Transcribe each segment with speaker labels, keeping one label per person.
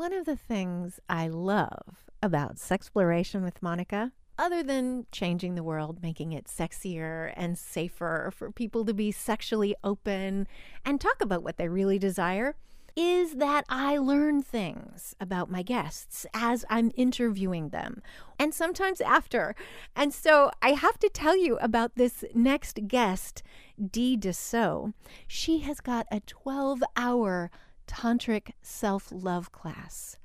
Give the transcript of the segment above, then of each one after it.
Speaker 1: one of the things I love about Sexploration with Monica, other than changing the world, making it sexier and safer for people to be sexually open and talk about what they really desire, is that I learn things about my guests as I'm interviewing them and sometimes after. And so I have to tell you about this next guest, Dee Dussault. She has got a 12 hour tantric self love class.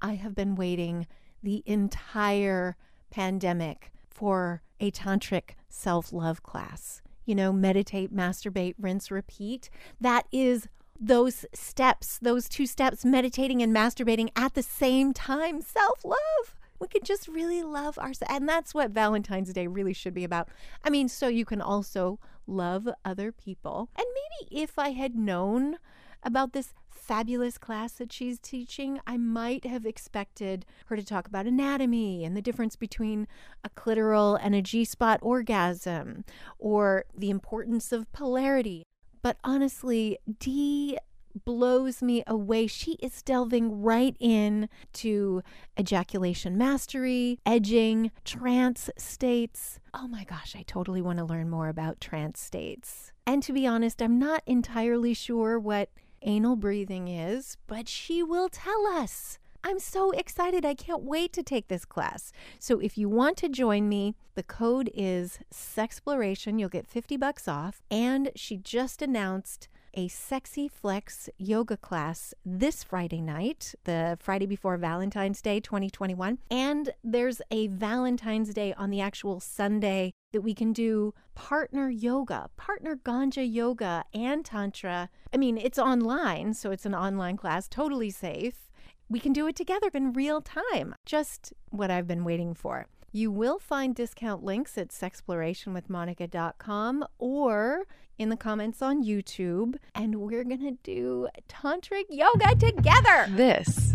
Speaker 1: I have been waiting the entire pandemic for a tantric self love class. You know, meditate, masturbate, rinse, repeat. That is those steps, those two steps, meditating and masturbating at the same time, self love. We could just really love ourselves. And that's what Valentine's Day really should be about. I mean, so you can also love other people. And maybe if I had known about this fabulous class that she's teaching, I might have expected her to talk about anatomy and the difference between a clitoral and a G spot orgasm, or the importance of polarity. But honestly, Dee blows me away. She is delving right in to ejaculation mastery, edging, trance states. Oh my gosh, I totally want to learn more about trance states. And to be honest, I'm not entirely sure what anal breathing is, but she will tell us. I'm so excited. I can't wait to take this class. So if you want to join me, the code is Sexploration. You'll get 50 bucks off. And she just announced a Sexy Flex yoga class this Friday night, the Friday before Valentine's Day 2021. And there's a Valentine's Day on the actual Sunday that we can do partner yoga, partner ganja yoga, and tantra. I mean, it's online, so it's an online class, totally safe. We can do it together in real time. Just what I've been waiting for. You will find discount links at sexplorationwithmonica.com or in the comments on YouTube. And we're going to do tantric yoga together.
Speaker 2: This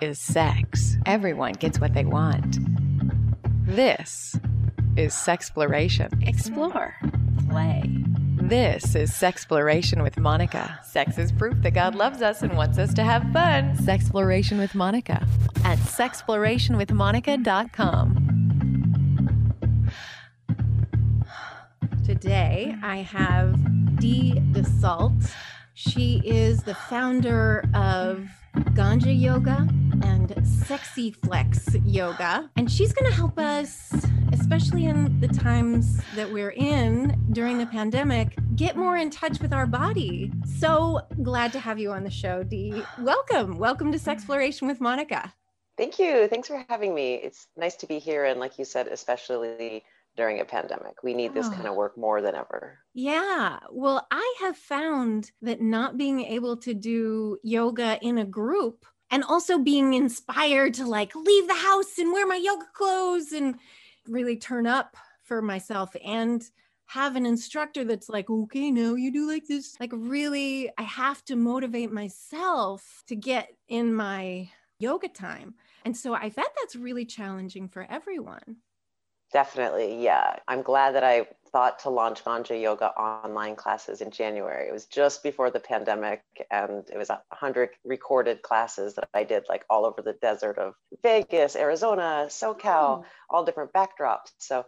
Speaker 2: is sex. Everyone gets what they want. This is sexploration.
Speaker 1: Explore.
Speaker 2: Play. This is Sexploration with Monica. Sex is proof that God loves us and wants us to have fun. Sexploration with Monica
Speaker 1: at sexplorationwithmonica.com. Today I have Dee Dussault. She is the founder of Ganja Yoga and Sexy Flex Yoga. And she's going to help us, especially in the times that we're in during the pandemic, get more in touch with our body. So glad to have you on the show, Dee. Welcome. Welcome to Sexploration with Monica.
Speaker 3: Thank you. Thanks for having me. It's nice to be here. And like you said, especially during a pandemic. We need this kind of ah. work more than ever.
Speaker 1: Yeah. Well, I have found that not being able to do yoga in a group and also being inspired to like leave the house and wear my yoga clothes and really turn up for myself and have an instructor that's like, okay, now you do like this. Like, really, I have to motivate myself to get in my yoga time. And so I bet that's really challenging for everyone.
Speaker 3: Definitely. Yeah. I'm glad that I thought to launch Ganja Yoga online classes in January. It was just before the pandemic, and it was a 100 recorded classes that I did like all over the desert of Vegas, Arizona, SoCal, oh. all different backdrops. So,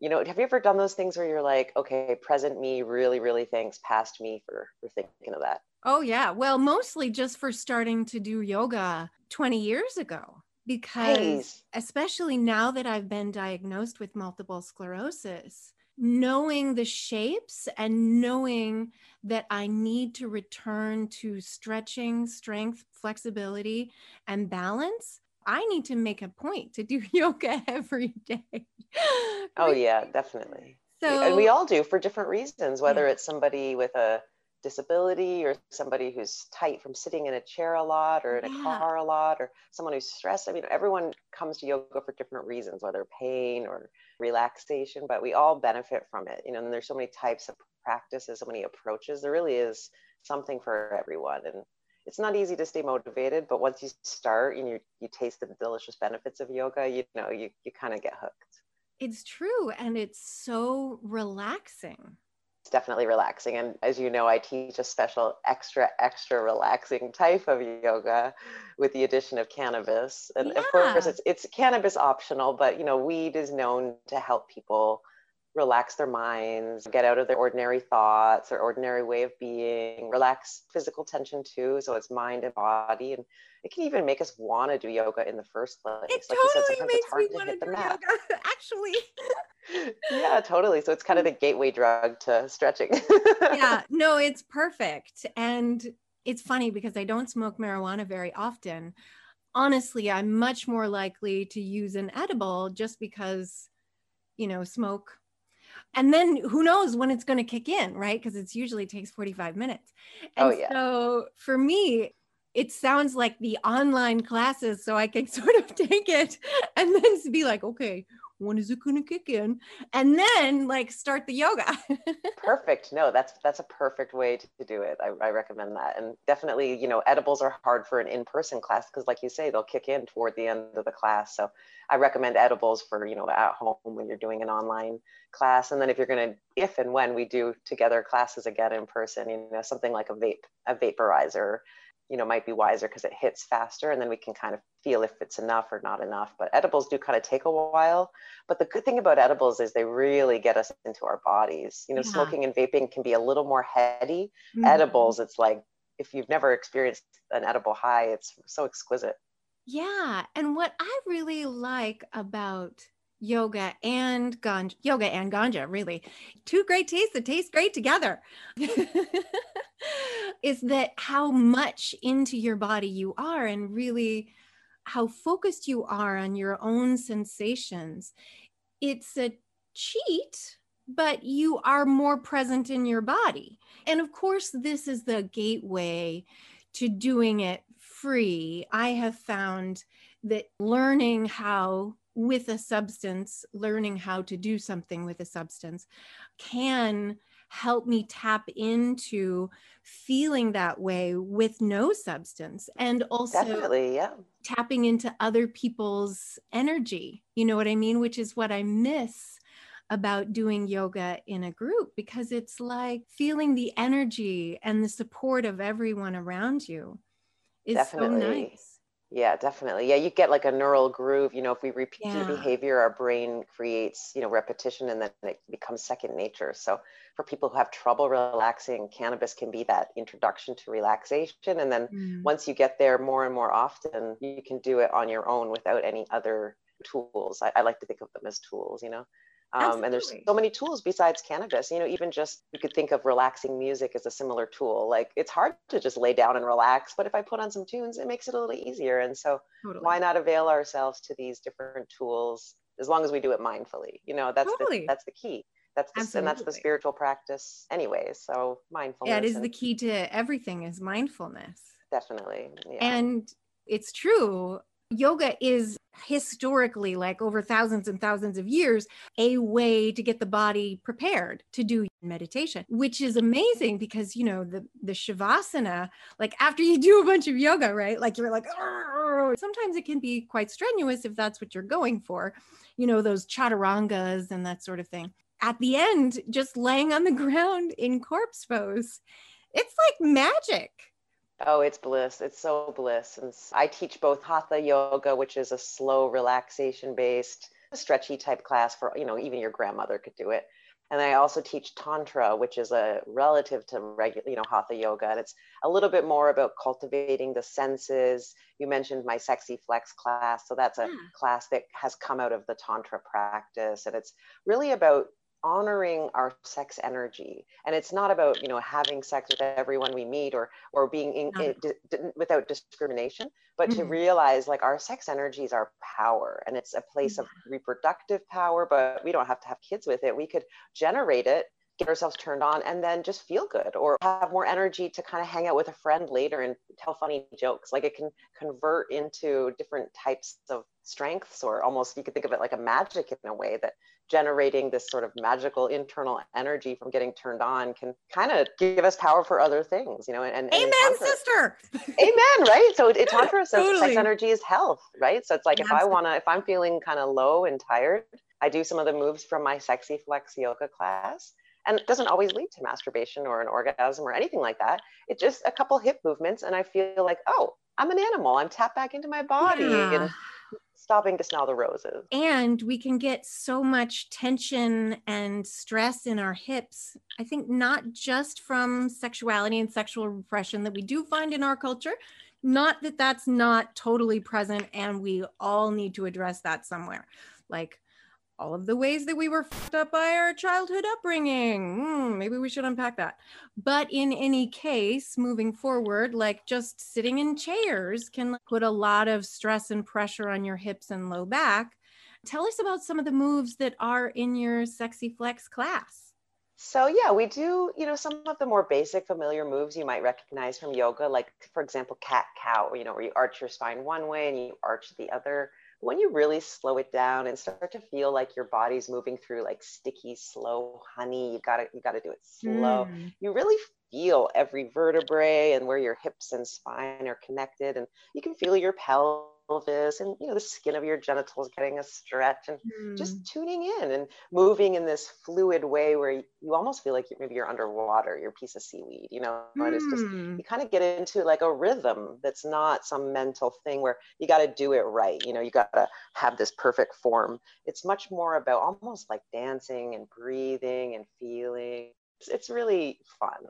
Speaker 3: you know, have you ever done those things where you're like, okay, present me really, really thanks past me for, for thinking of that?
Speaker 1: Oh, yeah. Well, mostly just for starting to do yoga 20 years ago because especially now that I've been diagnosed with multiple sclerosis, knowing the shapes and knowing that I need to return to stretching, strength, flexibility, and balance, I need to make a point to do yoga every day.
Speaker 3: oh, yeah, definitely. So, and we all do for different reasons, whether yeah. it's somebody with a disability or somebody who's tight from sitting in a chair a lot or in yeah. a car a lot or someone who's stressed. I mean, everyone comes to yoga for different reasons, whether pain or relaxation, but we all benefit from it. You know, and there's so many types of practices, so many approaches. There really is something for everyone. And it's not easy to stay motivated, but once you start and you, you taste the delicious benefits of yoga, you know, you, you kind of get hooked.
Speaker 1: It's true. And it's so relaxing
Speaker 3: definitely relaxing. And as you know, I teach a special extra, extra relaxing type of yoga with the addition of cannabis. And yeah. of course it's it's cannabis optional, but you know, weed is known to help people relax their minds, get out of their ordinary thoughts, their ordinary way of being, relax physical tension too. So it's mind and body. And it can even make us want to do yoga in the first place.
Speaker 1: It like totally said, makes me want to do yoga, actually.
Speaker 3: yeah, totally. So it's kind of the gateway drug to stretching.
Speaker 1: yeah, no, it's perfect. And it's funny because I don't smoke marijuana very often. Honestly, I'm much more likely to use an edible just because, you know, smoke and then who knows when it's going to kick in right because it usually takes 45 minutes oh, and oh, yeah. so for me it sounds like the online classes so i can sort of take it and then be like okay when is it going to kick in and then like start the yoga.
Speaker 3: Perfect. No that's that's a perfect way to, to do it. I, I, recommend that. And definitely you know edibles are hard for an in-person class because like you say they'll kick in toward the end of the class. So i recommend edibles for you know at home when you're doing an online class. And then if you're going to if and when we do together classes again in person you know something like a vape a vaporizer you know might be wiser because it hits faster and then we can kind of feel if it's enough or not enough. But edibles do kind of take a while. But the good thing about edibles is they really get us into our bodies. You know yeah. smoking and vaping can be a little more heady. Mm-hmm. edibles it's like if you've never experienced an edible high it's so exquisite.
Speaker 1: Yeah and what i really like about yoga and ganja yoga and ganja really two great tastes that taste great together is that how much into your body you are and really how focused you are on your own sensations. It's a cheat but you are more present in your body. And of course this is the gateway to doing it free. I have found that learning how with a substance, learning how to do something with a substance can help me tap into feeling that way with no substance and also
Speaker 3: Definitely, yeah.
Speaker 1: tapping into other people's energy. You know what I mean? Which is what I miss about doing yoga in a group because it's like feeling the energy and the support of everyone around you is Definitely. so nice.
Speaker 3: Yeah, definitely. Yeah, you get like a neural groove. You know, if we repeat yeah. behavior, our brain creates, you know, repetition and then it becomes second nature. So for people who have trouble relaxing, cannabis can be that introduction to relaxation. And then mm. once you get there more and more often, you can do it on your own without any other tools. I, I like to think of them as tools, you know. Um, and there's so many tools besides cannabis. You know, even just you could think of relaxing music as a similar tool. Like it's hard to just lay down and relax, but if I put on some tunes, it makes it a little easier. And so, totally. why not avail ourselves to these different tools as long as we do it mindfully? You know, that's totally. the, that's the key. That's the, and that's the spiritual practice, anyways. So mindfulness.
Speaker 1: Yeah, it is the key to everything is mindfulness.
Speaker 3: Definitely.
Speaker 1: Yeah. And it's true Yoga is historically, like over thousands and thousands of years, a way to get the body prepared to do meditation, which is amazing because, you know, the, the Shavasana, like after you do a bunch of yoga, right? Like you're like, sometimes it can be quite strenuous if that's what you're going for, you know, those chaturangas and that sort of thing. At the end, just laying on the ground in corpse pose, it's like magic
Speaker 3: Oh, it's bliss. It's so bliss. And I teach both hatha yoga, which is a slow relaxation based, stretchy type class for, you know, even your grandmother could do it. And I also teach tantra, which is a relative to regular, you know, hatha yoga. And it's a little bit more about cultivating the senses. You mentioned my sexy flex class. So that's a yeah. Class that has come out of the tantra practice. And it's really about honoring our sex energy and it's not about you know having sex with everyone we meet or or being in, no. it, d- without discrimination but mm-hmm. to realize like our sex energy is our power and it's a place mm-hmm. of reproductive power but we don't have to have kids with it we could generate it get ourselves turned on and then just feel good or have more energy to kind of hang out with a friend later and tell funny jokes like it can convert into different types of strengths or almost you could think of it like a magic in a way that generating this sort of magical internal energy from getting turned on can kind of give us power for other things, you know. And, and
Speaker 1: amen, sister.
Speaker 3: amen, right? So it, tantra says totally. sex energy is health, right? So it's like if I want to, if I'm feeling kind of low and tired, I do some of the moves from my sexy flex yoga class and it doesn't always lead to masturbation or an orgasm or anything like that it's just a couple hip movements and i feel like oh i'm an animal i'm tapped back into my body yeah. and stopping to smell the roses.
Speaker 1: And we can get so much tension and stress in our hips. I think not just from sexuality and sexual repression that we do find in our culture, not that that's not totally present and we all need to address that somewhere. Like all of the ways that we were fucked up by our childhood upbringing. Hmm, maybe we should unpack that. But in any case, moving forward, like just sitting in chairs can put a lot of stress and pressure on your hips and low back. Tell us about some of the moves that are in your Sexy Flex class.
Speaker 3: So yeah, we do, you know, some of the more basic familiar moves you might recognize from yoga, like for example, cat cow, you know, where you arch your spine one way and you arch the other when you really slow it down and start to feel like your body's moving through like sticky slow honey you gotta you gotta do it slow mm. you really feel every vertebrae and where your hips and spine are connected and you can feel your pelvis pelvis and you know the skin of your genitals getting a stretch and mm. just hmm. tuning in and moving in this fluid way where you, you almost feel like you're, maybe you're underwater you're a piece of seaweed you know mm. and it's just hmm. you kind of get into like a rhythm that's not some mental thing where you got to do it right you know you got to have this perfect form it's much more about almost like dancing and breathing and feeling it's, it's really fun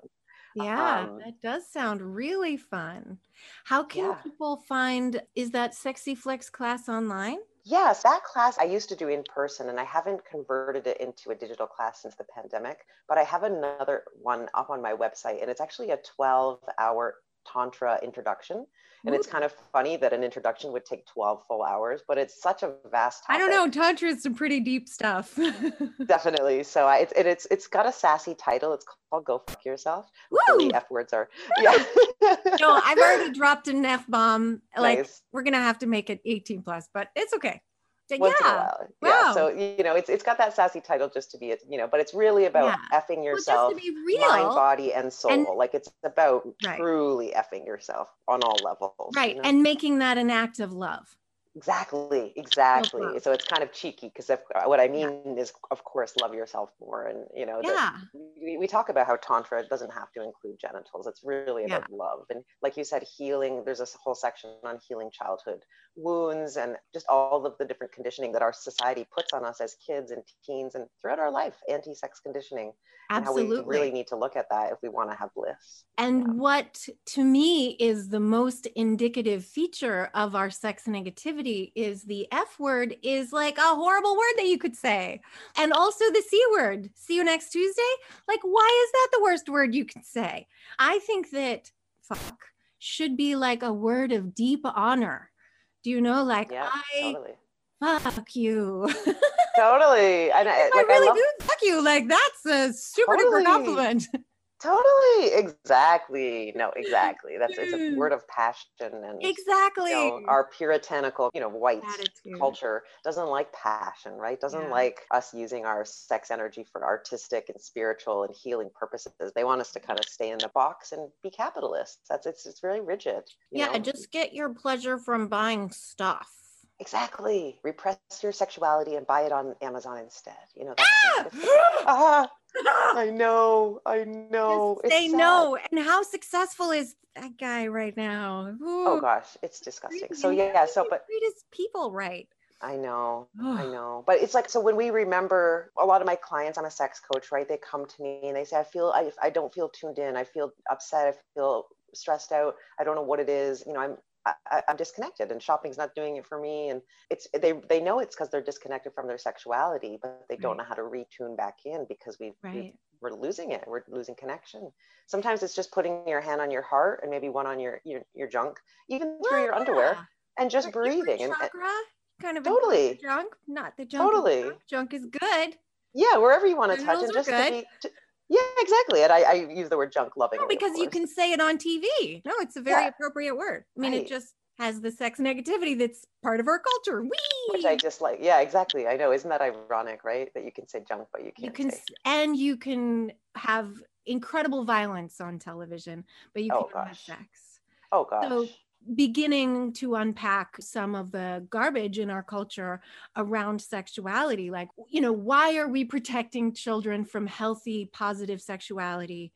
Speaker 1: yeah, um, that does sound really fun. How can yeah. people find is that Sexy Flex class online?
Speaker 3: Yes, that class I used to do in person and I haven't converted it into a digital class since the pandemic, but I have another one up on my website and it's actually a 12 hour Tantra introduction. And Ooh. it's kind of funny that an introduction would take 12 full hours, but it's such a vast topic.
Speaker 1: I don't know. Tantra is some pretty deep stuff.
Speaker 3: Definitely. So I, it's, it, it's, it's got a sassy title. It's called Go Fuck Yourself. Woo! The F words are. Yeah.
Speaker 1: no, I've already dropped an F bomb. Like nice. we're going to have to make it 18 plus, but it's okay
Speaker 3: once yeah. in a while. Wow. Yeah. So you know, it's it's got that sassy title just to be you know, but it's really about yeah. effing yourself, well, mind, body, and soul. And, like it's about right. truly effing yourself on all levels.
Speaker 1: Right.
Speaker 3: You
Speaker 1: know? And making that an act of love.
Speaker 3: Exactly, exactly. So it's kind of cheeky because uh, what I mean yeah. is, of course, love yourself more. And, you know, yeah. we, we, talk about how Tantra doesn't have to include genitals. It's really about yeah. love. And like you said, healing, there's a whole section on healing childhood wounds and just all of the different conditioning that our society puts on us as kids and teens and throughout our life, anti sex conditioning.
Speaker 1: Absolutely.
Speaker 3: And how we really need to look at that if we want to have bliss.
Speaker 1: And yeah. what to me is the most indicative feature of our sex negativity is the F word is like a horrible word that you could say. And also the C word. See you next Tuesday. Like, why is that the worst word you can say? I think that fuck should be like a word of deep honor. You know? Like, yeah, I totally. fuck you.
Speaker 3: totally. And I,
Speaker 1: like, I really I love- do fuck you. Like that's a super totally. duper compliment.
Speaker 3: Totally, exactly. No, exactly. That's it's a word of passion and
Speaker 1: exactly.
Speaker 3: You know, our puritanical, you know, white Attitude. culture doesn't like passion, right? Doesn't yeah. like us using our sex energy for artistic and spiritual and healing purposes. They want us to kind of stay in the box and be capitalists. That's it's it's very rigid.
Speaker 1: yeah, know? just get your pleasure from buying stuff.
Speaker 3: Exactly. Repress your sexuality and buy it on Amazon instead. You know. Ah! Kind of ah! I know. I know.
Speaker 1: They no. And how successful is that guy right now?
Speaker 3: Ooh. Oh gosh, it's disgusting. So yeah, so but
Speaker 1: treat people right.
Speaker 3: I know, I know. But it's like so when we remember a lot of my clients, I'm a sex coach, right? They come to me and they say, I feel I, I don't feel tuned in. I feel upset. I feel stressed out. I don't know what it is. You know, I'm I, am disconnected and shopping's not doing it for me. And it's they they know it's because they're disconnected from their sexuality, but they don't know how to retune back in because we, right. we we're losing it. We're losing connection. Sometimes it's just putting your hand on your heart and maybe one on your your, your junk, even through your underwear, and just breathing. And, chakra,
Speaker 1: kind of
Speaker 3: totally
Speaker 1: junk, not the junk. Totally, junk. junk is good.
Speaker 3: Yeah, wherever you want to touch, and just to be, to, yeah, exactly. And I, I use the word junk loving.
Speaker 1: No, because you can say it on TV. No, it's a very yeah. appropriate word. I mean, right. it just has the sex negativity that's part of our culture. Whee!
Speaker 3: Which I just like. Yeah, exactly. I know. Isn't that ironic, right? That you can say junk, but you can't.
Speaker 1: You can,
Speaker 3: say.
Speaker 1: and you can have incredible violence on television, but you oh, can't have sex.
Speaker 3: Oh gosh. So
Speaker 1: beginning to unpack some of the garbage in our culture around sexuality. Like, you know, why are we protecting children from healthy, positive sexuality,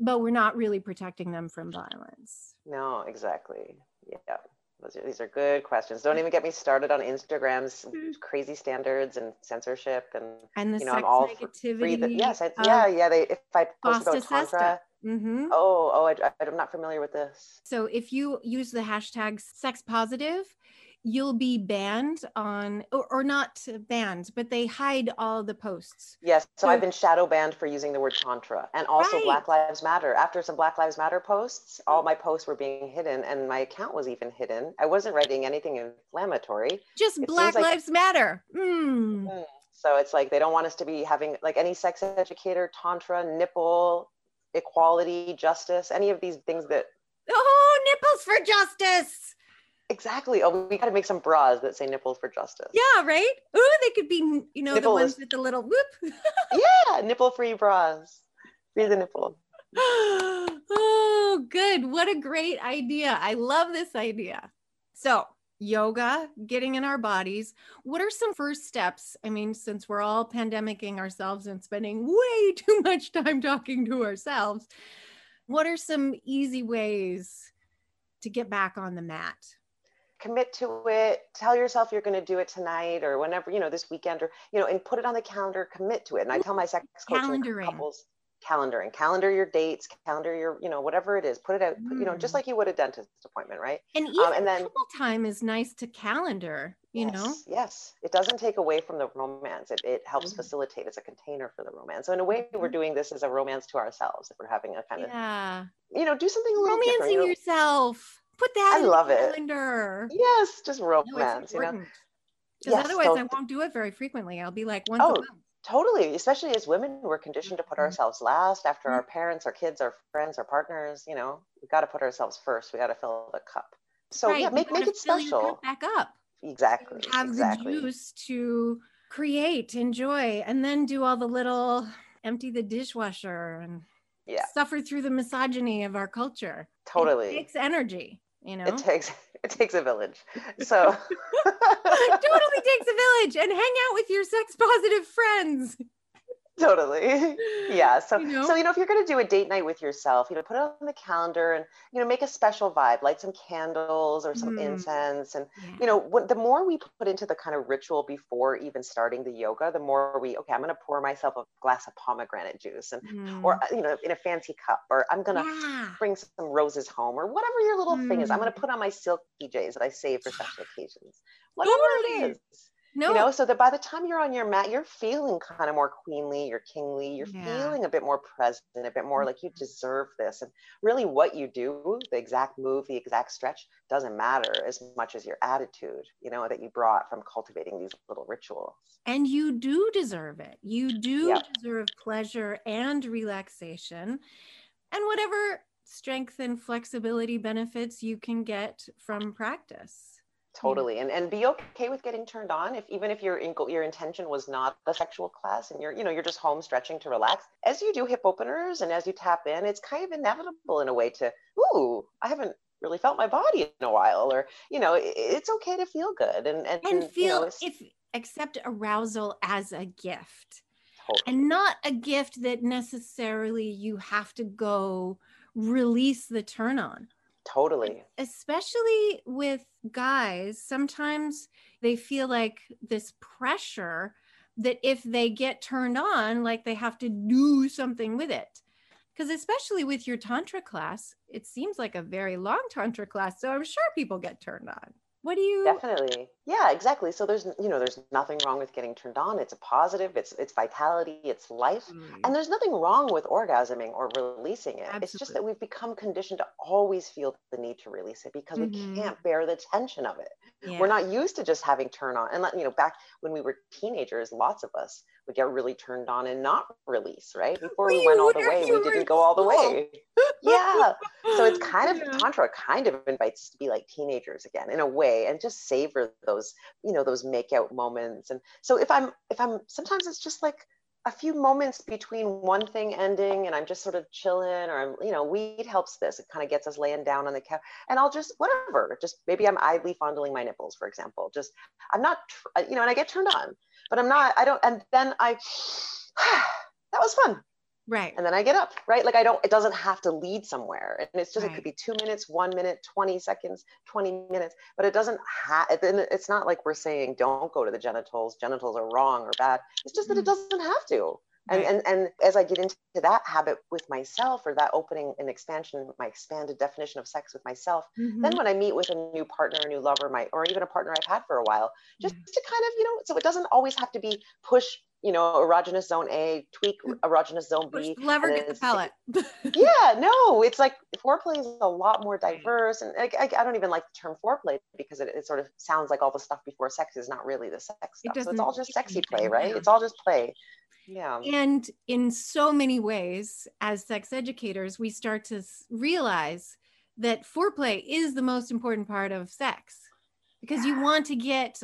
Speaker 1: but we're not really protecting them from violence?
Speaker 3: No, exactly. Yeah. Those are, these are good questions. Don't even get me started on Instagram's mm-hmm. crazy standards and censorship and
Speaker 1: and the you know, I'm all negativity. Free
Speaker 3: the, yes, I, yeah, yeah. They if I post about tantra,
Speaker 1: mm-hmm.
Speaker 3: oh, oh, I, I'm not familiar with this.
Speaker 1: So if you use the hashtag sex positive, you'll be banned on or, or, not banned but they hide all the posts
Speaker 3: yes so, so, i've been shadow banned for using the word tantra and also right. black lives matter after some black lives matter posts all my posts were being hidden and my account was even hidden i wasn't writing anything inflammatory
Speaker 1: just it black like, lives matter mm.
Speaker 3: so it's like they don't want us to be having like any sex educator tantra nipple equality justice any of these things that
Speaker 1: oh nipples for justice
Speaker 3: Exactly. Oh, we got to make some bras that say nipples for justice.
Speaker 1: Yeah, right? Oh, they could be, you know, nipple the ones with the little whoop.
Speaker 3: yeah, nipple free bras. Free the nipple.
Speaker 1: oh, good. What a great idea. I love this idea. So, yoga, getting in our bodies. What are some first steps? I mean, since we're all pandemicking ourselves and spending way too much time talking to ourselves, what are some easy ways to get back on the mat?
Speaker 3: commit to it tell yourself you're going to do it tonight or whenever you know this weekend or you know and put it on the calendar commit to it and i tell my sex coaching couples calendaring calendar your dates calendar your you know whatever it is put it out mm. you know just mm. like you would a dentist appointment right
Speaker 1: and even um, and then couple time is nice to calendar you
Speaker 3: yes,
Speaker 1: know
Speaker 3: yes it doesn't take away from the romance it, it helps mm. facilitate as a container for the romance so in a way we're mm-hmm. doing this as a romance to ourselves if we're having a kind
Speaker 1: yeah.
Speaker 3: of you know do something a little
Speaker 1: romancing
Speaker 3: you know?
Speaker 1: yourself Put that I love it. calendar.
Speaker 3: Yes, just romance, no, you know.
Speaker 1: Because yes, otherwise, so, I won't do it very frequently. I'll be like once oh, a month.
Speaker 3: Totally, especially as women, we're conditioned to put
Speaker 1: mm-hmm.
Speaker 3: ourselves last after mm-hmm. our parents, our kids, our friends, our partners. You know, we got to put ourselves first. We got to fill the cup. So right. yeah, make make it special.
Speaker 1: back up.
Speaker 3: Exactly.
Speaker 1: have
Speaker 3: exactly.
Speaker 1: the juice to create, enjoy, and then do all the little empty the dishwasher and
Speaker 3: yeah.
Speaker 1: suffer through the misogyny of our culture.
Speaker 3: Totally.
Speaker 1: It takes energy you know?
Speaker 3: it takes it takes a village. So
Speaker 1: totally takes a village and hang out with your sex positive friends
Speaker 3: totally yeah so you know? so you know if you're going to do a date night with yourself you know put it on the calendar and you know make a special vibe light some candles or some mm. incense and yeah. you know what, the more we put into the kind of ritual before even starting the yoga the more we okay i'm going to pour myself a glass of pomegranate juice and mm. or uh, you know in a fancy cup or i'm going to yeah. bring some roses home or whatever your little mm. thing is i'm going to mm. put on my silk pjs that i save for special occasions whatever totally. it is no. You know, so that by the time you're on your mat, you're feeling kind of more queenly, you're kingly, you're yeah. feeling a bit more present, a bit more like you mm-hmm. deserve this. And really, what you do, the exact move, the exact stretch, doesn't matter as much as your attitude, you know, that you brought from cultivating these little rituals.
Speaker 1: And you do deserve it. You do deserve pleasure and relaxation and whatever strength and flexibility benefits you can get from practice Mm-hmm.
Speaker 3: totally and and be okay with getting turned on if even if your your intention was not the sexual class and you're you know you're just home stretching to relax. As you do hip openers and as you tap in it's kind of inevitable in a way to ooh i haven't really felt my body in a while or you know it's okay to feel good and and,
Speaker 1: and feel
Speaker 3: you know,
Speaker 1: if accept arousal as a gift totally. and not a gift that necessarily you have to go release the turn on
Speaker 3: Totally.
Speaker 1: Especially with guys, sometimes they feel like this pressure that if they get turned on, like they have to do something with it. Because especially with your Tantra class, it seems like a very long Tantra class. So I'm sure people get turned on. What do you
Speaker 3: definitely? Yeah, exactly. So there's you know there's nothing wrong with getting turned on. It's a positive. It's it's vitality. It's life, mm. and there's nothing wrong with orgasming or releasing it. Absolutely. It's just that we've become conditioned to always feel the need to release it because mm-hmm. we can't bear the tension of it. Yeah. We're not used to just having turn on. And let you know, back when we were teenagers, lots of us would get really turned on and not release. Right before we, we went all the way, we didn't go all the way. yeah. So it's kind of yeah. tantra kind of invites us to be like teenagers again in a way, and just savor those you know those make out moments. And so if I'm if I'm sometimes it's just like a few moments between one thing ending and I'm just sort of chilling or I'm, you know, weed helps this. It kind of gets us laying down on the couch and I'll just, whatever, just maybe I'm idly fondling my nipples, for example. Just, I'm not, you know, and I get turned on, but I'm not, I don't, and then I, that was fun.
Speaker 1: Right.
Speaker 3: And then I get up, right? Like I don't, it doesn't have to lead somewhere. And it's just, right. it could be two minutes, one minute, 20 seconds, 20 minutes, but it doesn't have, it's not like we're saying, don't go to the genitals, genitals are wrong or bad. It's just that it mm-hmm. doesn't have to. And, right. and, and as I get into that habit with myself or that opening and expansion, my expanded definition of sex with myself, mm-hmm. then when I meet with a new partner, a new lover, my, or even a partner I've had for a while, just to kind of, you know, so it doesn't always have to be push you know, erogenous zone A, tweak erogenous zone B.
Speaker 1: Lever get the pellet.
Speaker 3: yeah, no, it's like foreplay is a lot more diverse. And I, I, I don't even like the term foreplay because it, it, sort of sounds like all the stuff before sex is not really the sex stuff. It so it's all just sexy play, right? Yeah. It's all just play. Yeah.
Speaker 1: And in so many ways, as sex educators, we start to realize that foreplay is the most important part of sex because you want to get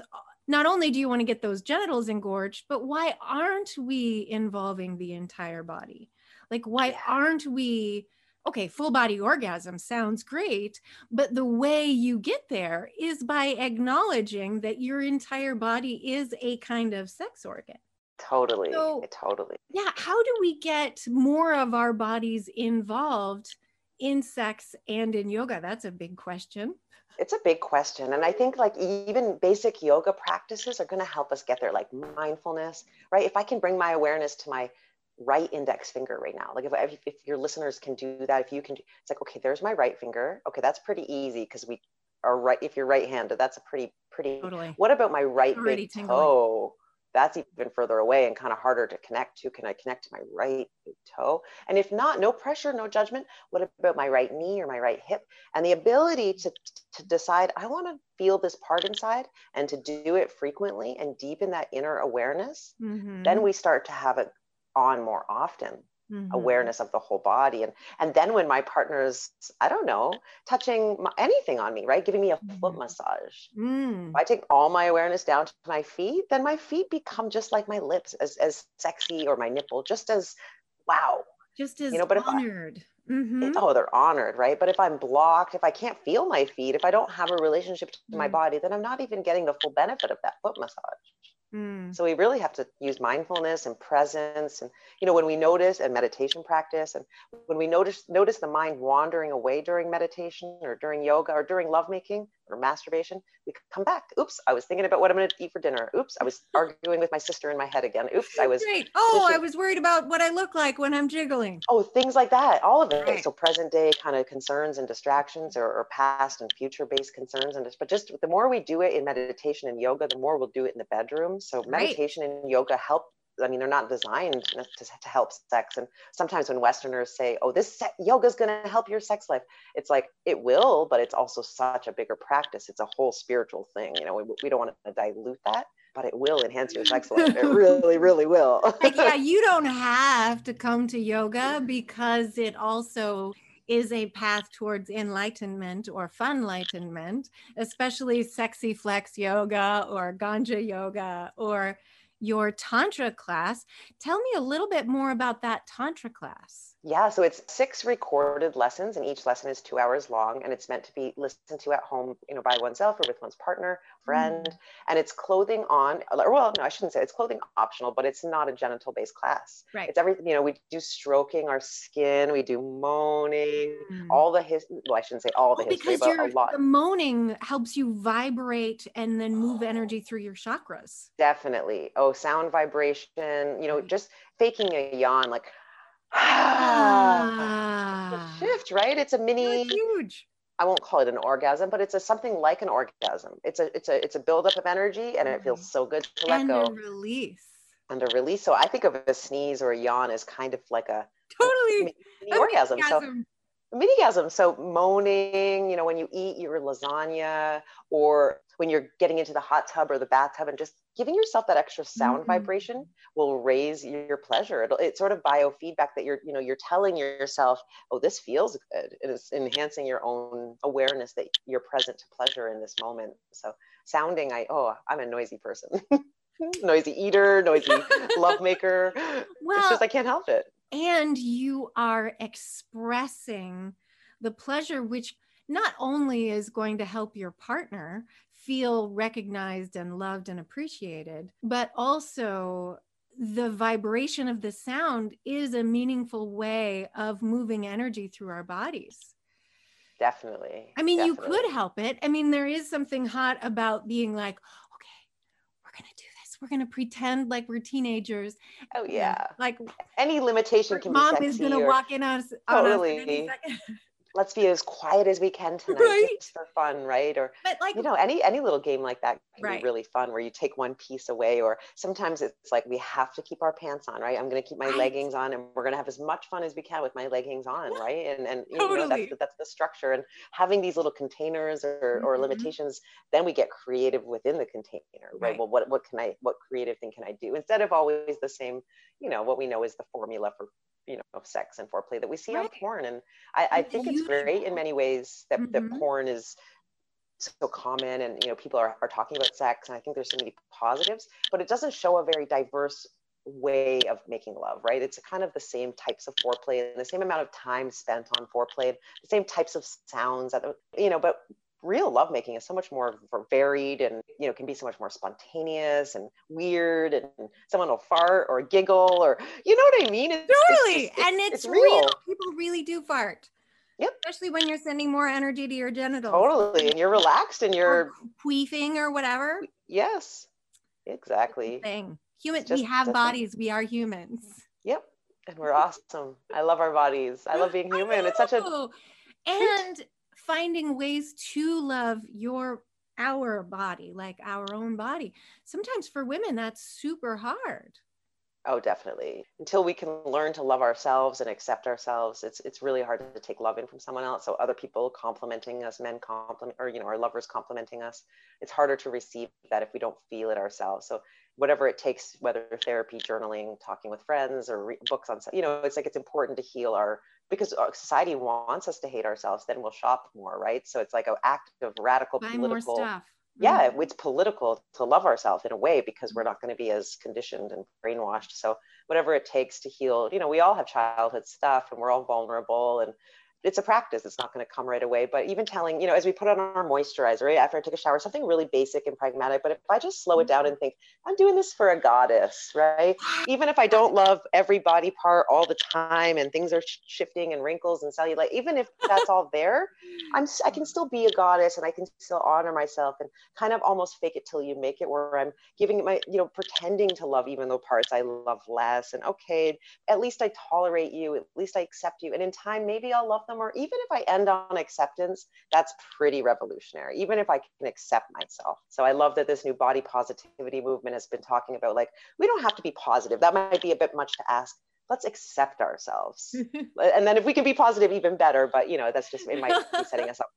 Speaker 1: not only do you want to get those genitals engorged, but why aren't we involving the entire body? Like, why aren't we? Okay, full body orgasm sounds great, but the way you get there is by acknowledging that your entire body is a kind of sex organ.
Speaker 3: Totally. So, eh, totally.
Speaker 1: Yeah. How do we get more of our bodies involved in sex and in yoga? That's a big question
Speaker 3: it's a big question and i think like even basic yoga practices are going to help us get there like mindfulness right if i can bring my awareness to my right index finger right now like if, if, if your listeners can do that if you can do, it's like okay there's my right finger okay that's pretty easy because we are right if you're right handed that's a pretty pretty totally. what about my right Already big tingling. toe that's even further away and kind of harder to connect to. Can I connect to my right toe? And if not, no pressure, no judgment. What about my right knee or my right hip? And the ability to, to decide, I want to feel this part inside and to do it frequently and deepen that inner awareness, mm-hmm. then we start to have it on more often mm-hmm. awareness of the whole body and and then when my partner's i don't know touching my, anything on me right giving me a foot mm-hmm. massage mm. i take all my awareness down to my feet then my feet become just like my lips as as sexy or my nipple just as wow
Speaker 1: just as you know but honored if I,
Speaker 3: Mm-hmm. Oh, they're honored, right? But if I'm blocked, if I can't feel my feet, if I don't have a relationship to mm. my body, then I'm not even getting the full benefit of that foot massage. Mm. So we really have to use mindfulness and presence, and you know when we notice and meditation practice, and when we notice notice the mind wandering away during meditation or during yoga or during lovemaking or masturbation, we come back. Oops, I was thinking about what I'm going to eat for dinner. Oops, I was arguing with my sister in my head again. Oops, I was.
Speaker 1: Right. Oh, I was worried about what I look like when I'm jiggling.
Speaker 3: Oh, things like that. All of it. Right. So present day kind of concerns and distractions, or, or past and future based concerns, and but just the more we do it in meditation and yoga, the more we'll do it in the bedroom so meditation right. and yoga help I mean, they're not designed to, to help sex. And sometimes when Westerners say, oh, this yoga is going to help your sex life, it's like, it will, but it's also such a bigger practice. It's a whole spiritual thing. You know, we, we don't want to dilute that, but it will enhance your sex life. It really, really will.
Speaker 1: like, yeah, you don't have to come to yoga because it also is a path towards enlightenment or fun enlightenment, especially sexy flex yoga or ganja yoga or your Tantra class. Tell me a little bit more about that Tantra class.
Speaker 3: Yeah, so it's six recorded lessons, and each lesson is two hours long, and it's meant to be listened to at home, you know, by oneself or with one's partner, friend. Mm. And it's clothing on, well, no, I shouldn't say it's clothing optional, but it's not a genital-based class.
Speaker 1: Right.
Speaker 3: It's everything. You know, we do stroking our skin, we do moaning, mm. all the his. Well, I shouldn't say all the well, history,
Speaker 1: because
Speaker 3: but a lot.
Speaker 1: The moaning helps you vibrate and then move energy through your chakras.
Speaker 3: Definitely. Oh, sound vibration. You know, just faking a yawn, like ah. shift, right? It's a mini
Speaker 1: huge.
Speaker 3: I won't call it an orgasm, but it's a something like an orgasm. It's a it's a it's a buildup of energy, and it feels mm-hmm. so good to let
Speaker 1: and
Speaker 3: go.
Speaker 1: And a release.
Speaker 3: And a release. So I think of a sneeze or a yawn as kind of like a
Speaker 1: totally
Speaker 3: mini, mini orgasm. orgasm. So minigasm. So moaning, you know, when you eat your lasagna or when you're getting into the hot tub or the bathtub and just giving yourself that extra sound mm-hmm. vibration will raise your pleasure. It'll, it's sort of biofeedback that you're, you know, you're telling yourself, oh, this feels good. And it's enhancing your own awareness that you're present to pleasure in this moment. So sounding, I, oh, I'm a noisy person. noisy eater, noisy lovemaker. Well, it's just I can't help it.
Speaker 1: And you are expressing the pleasure, which not only is going to help your partner feel recognized and loved and appreciated, but also the vibration of the sound is a meaningful way of moving energy through our bodies.
Speaker 3: Definitely.
Speaker 1: I mean,
Speaker 3: definitely.
Speaker 1: you could help it. I mean, there is something hot about being like, okay, we're going to do this. We're going to pretend like we're teenagers.
Speaker 3: Oh, yeah.
Speaker 1: Like
Speaker 3: any limitation can
Speaker 1: mom
Speaker 3: be Mom
Speaker 1: is going to walk in on us.
Speaker 3: Totally.
Speaker 1: On us
Speaker 3: let's be as quiet as we can tonight right? just for fun right or but like you know any any little game like that can right. be really fun where you take one piece away or sometimes it's like we have to keep our pants on right i'm going to keep my right. leggings on and we're going to have as much fun as we can with my leggings on right and and you totally. know that's, that's the structure and having these little containers or, mm-hmm. or limitations then we get creative within the container right? well what what can i what creative thing can i do instead of always the same you know what we know is the formula for you know of sex and foreplay that we see right. on porn and i, I think it's great in many ways that, mm-hmm. that porn is so common and you know people are, are talking about sex and i think there's so many positives but it doesn't show a very diverse way of making love right it's kind of the same types of foreplay and the same amount of time spent on foreplay the same types of sounds that you know but real lovemaking is so much more varied and you know can be so much more spontaneous and weird and someone will fart or giggle or you know what I mean?
Speaker 1: It's, totally, it's, it's, and it's, real. real. People really do fart.
Speaker 3: Yep.
Speaker 1: Especially when you're sending more energy to your genitals.
Speaker 3: Totally, and you're relaxed and you're
Speaker 1: queefing or whatever.
Speaker 3: Yes, exactly.
Speaker 1: Thing. Human. We have bodies. Thing. We are humans.
Speaker 3: Yep, and we're awesome. I love our bodies. I love being human. It's such a
Speaker 1: and finding ways to love your our body like our own body. Sometimes for women that's super hard.
Speaker 3: Oh definitely. Until we can learn to love ourselves and accept ourselves it's it's really hard to take love in from someone else. So other people complimenting us men compliment or you know our lovers complimenting us it's harder to receive that if we don't feel it ourselves. So whatever it takes whether therapy journaling talking with friends or re- books on you know it's like it's important to heal our because society wants us to hate ourselves, then we'll shop more, right? So it's like an act of radical
Speaker 1: Buy
Speaker 3: political.
Speaker 1: More stuff.
Speaker 3: Yeah, mm-hmm. it's political to love ourselves in a way because we're not going to be as conditioned and brainwashed. So whatever it takes to heal, you know, we all have childhood stuff and we're all vulnerable and it's a practice. It's not going to come right away. But even telling, you know, as we put on our moisturizer, right after I take a shower, something really basic and pragmatic. But if I just slow it down mm-hmm. and think, I'm doing this for a goddess, right? Even if I don't love every body part all the time and things are shifting and wrinkles and cellulite, even if that's all there, I'm I can still be a goddess and I can still honor myself and kind of almost fake it till you make it, where I'm giving my, you know, pretending to love even though parts I love less. And okay, at least I tolerate you. At least I accept you. And in time, maybe I'll love them or even if I end on acceptance, that's pretty revolutionary, even if I can accept myself. So I love that this new body positivity movement has been talking about like, we don't have to be positive. That might be a bit much to ask. Let's accept ourselves. and then if we can be positive, even better. But, you know, that's just, it might be setting us up.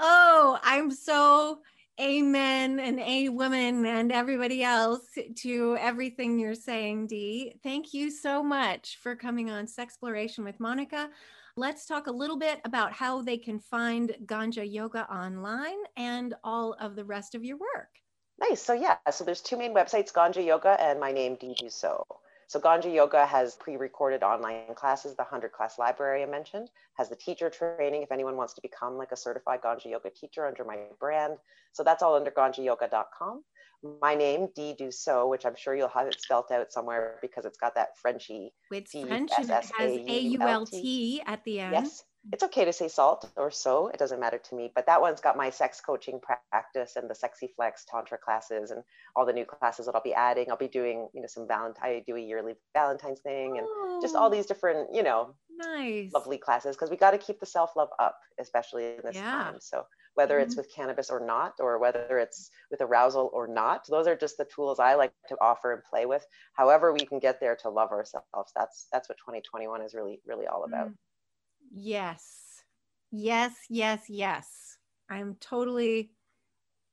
Speaker 1: Oh, I'm so amen and a woman and everybody else to everything you're saying dee thank you so much for coming on sexploration with monica Let's talk a little bit about how they can find Ganja Yoga online and all of the rest of your work.
Speaker 3: Nice. So yeah, so there's two main websites, Ganja Yoga and my name, Dee So. So Ganja Yoga has pre-recorded online classes. The 100 class library I mentioned has the teacher training if anyone wants to become like a certified Ganja Yoga teacher under my brand. So that's all under ganjayoga.com my name, Dee Dussault, which I'm sure you'll have it spelt out somewhere because it's got that Frenchy.
Speaker 1: It's French and it has A U L T at the end.
Speaker 3: Yes. It's okay to say salt or so. It doesn't matter to me. But that one's got my sex coaching practice and the sexy flex tantra classes and all the new classes that I'll be adding. I'll be doing, you know, some Valentine, I do a yearly Valentine's thing and oh, just all oh. these different, you know,
Speaker 1: nice,
Speaker 3: lovely classes because we got to keep the self love up, especially in this yeah. time. So whether mm-hmm. it's with cannabis or not, or whether it's with arousal or not. Those are just the tools I like to offer and play with. However, we can get there to love ourselves. That's that's what 2021 is really really all about. Mm.
Speaker 1: Yes, yes, yes, yes. I'm totally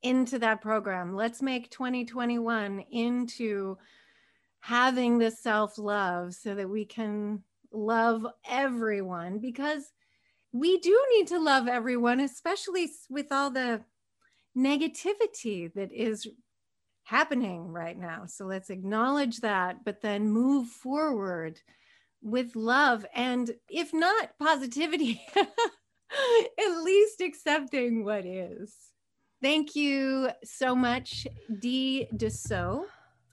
Speaker 1: into that program. Let's make 2021 into having the self love so that we can love everyone because we do need to love everyone, especially with all the negativity that is happening right now. So let's acknowledge that, but then move forward with love and if not positivity, at least accepting what is. Thank you so much, Dee Dussault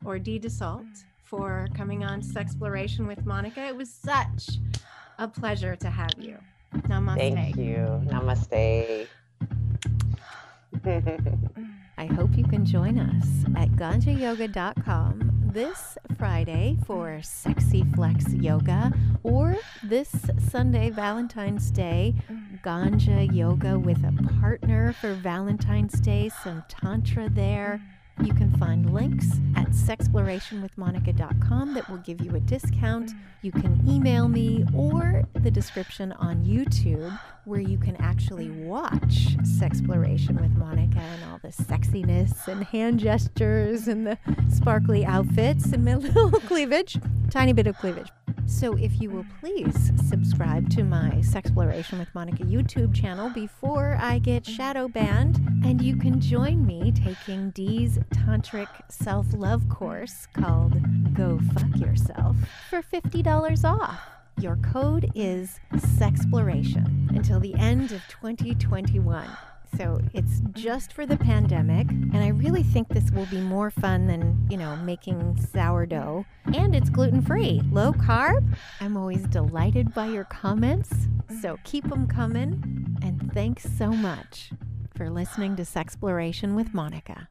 Speaker 1: or Dee Dussault, for coming on to Sexploration with Monica. It was such a pleasure to have you. Namaste.
Speaker 3: Thank you. Namaste.
Speaker 1: I hope you can join us at ganjayoga.com this Friday for Sexy Flex Yoga or this Sunday, Valentine's Day, Ganja Yoga with a partner for Valentine's Day, some Tantra there. You can find links at sexplorationwithmonica.com that will give you a discount. You can email me or the description on YouTube where you can actually watch Sexploration with Monica and all the sexiness and hand gestures and the sparkly outfits and my little cleavage, tiny bit of cleavage. So, if you will please subscribe to my Sexploration with Monica YouTube channel before I get shadow banned, and you can join me taking Dee's tantric self love course called Go Fuck Yourself for $50 off. Your code is Sexploration until the end of 2021. So it's just for the pandemic. And I really think this will be more fun than, you know, making sourdough. And it's gluten free, low carb. I'm always delighted by your comments. So keep them coming. And thanks so much for listening to Sexploration with Monica.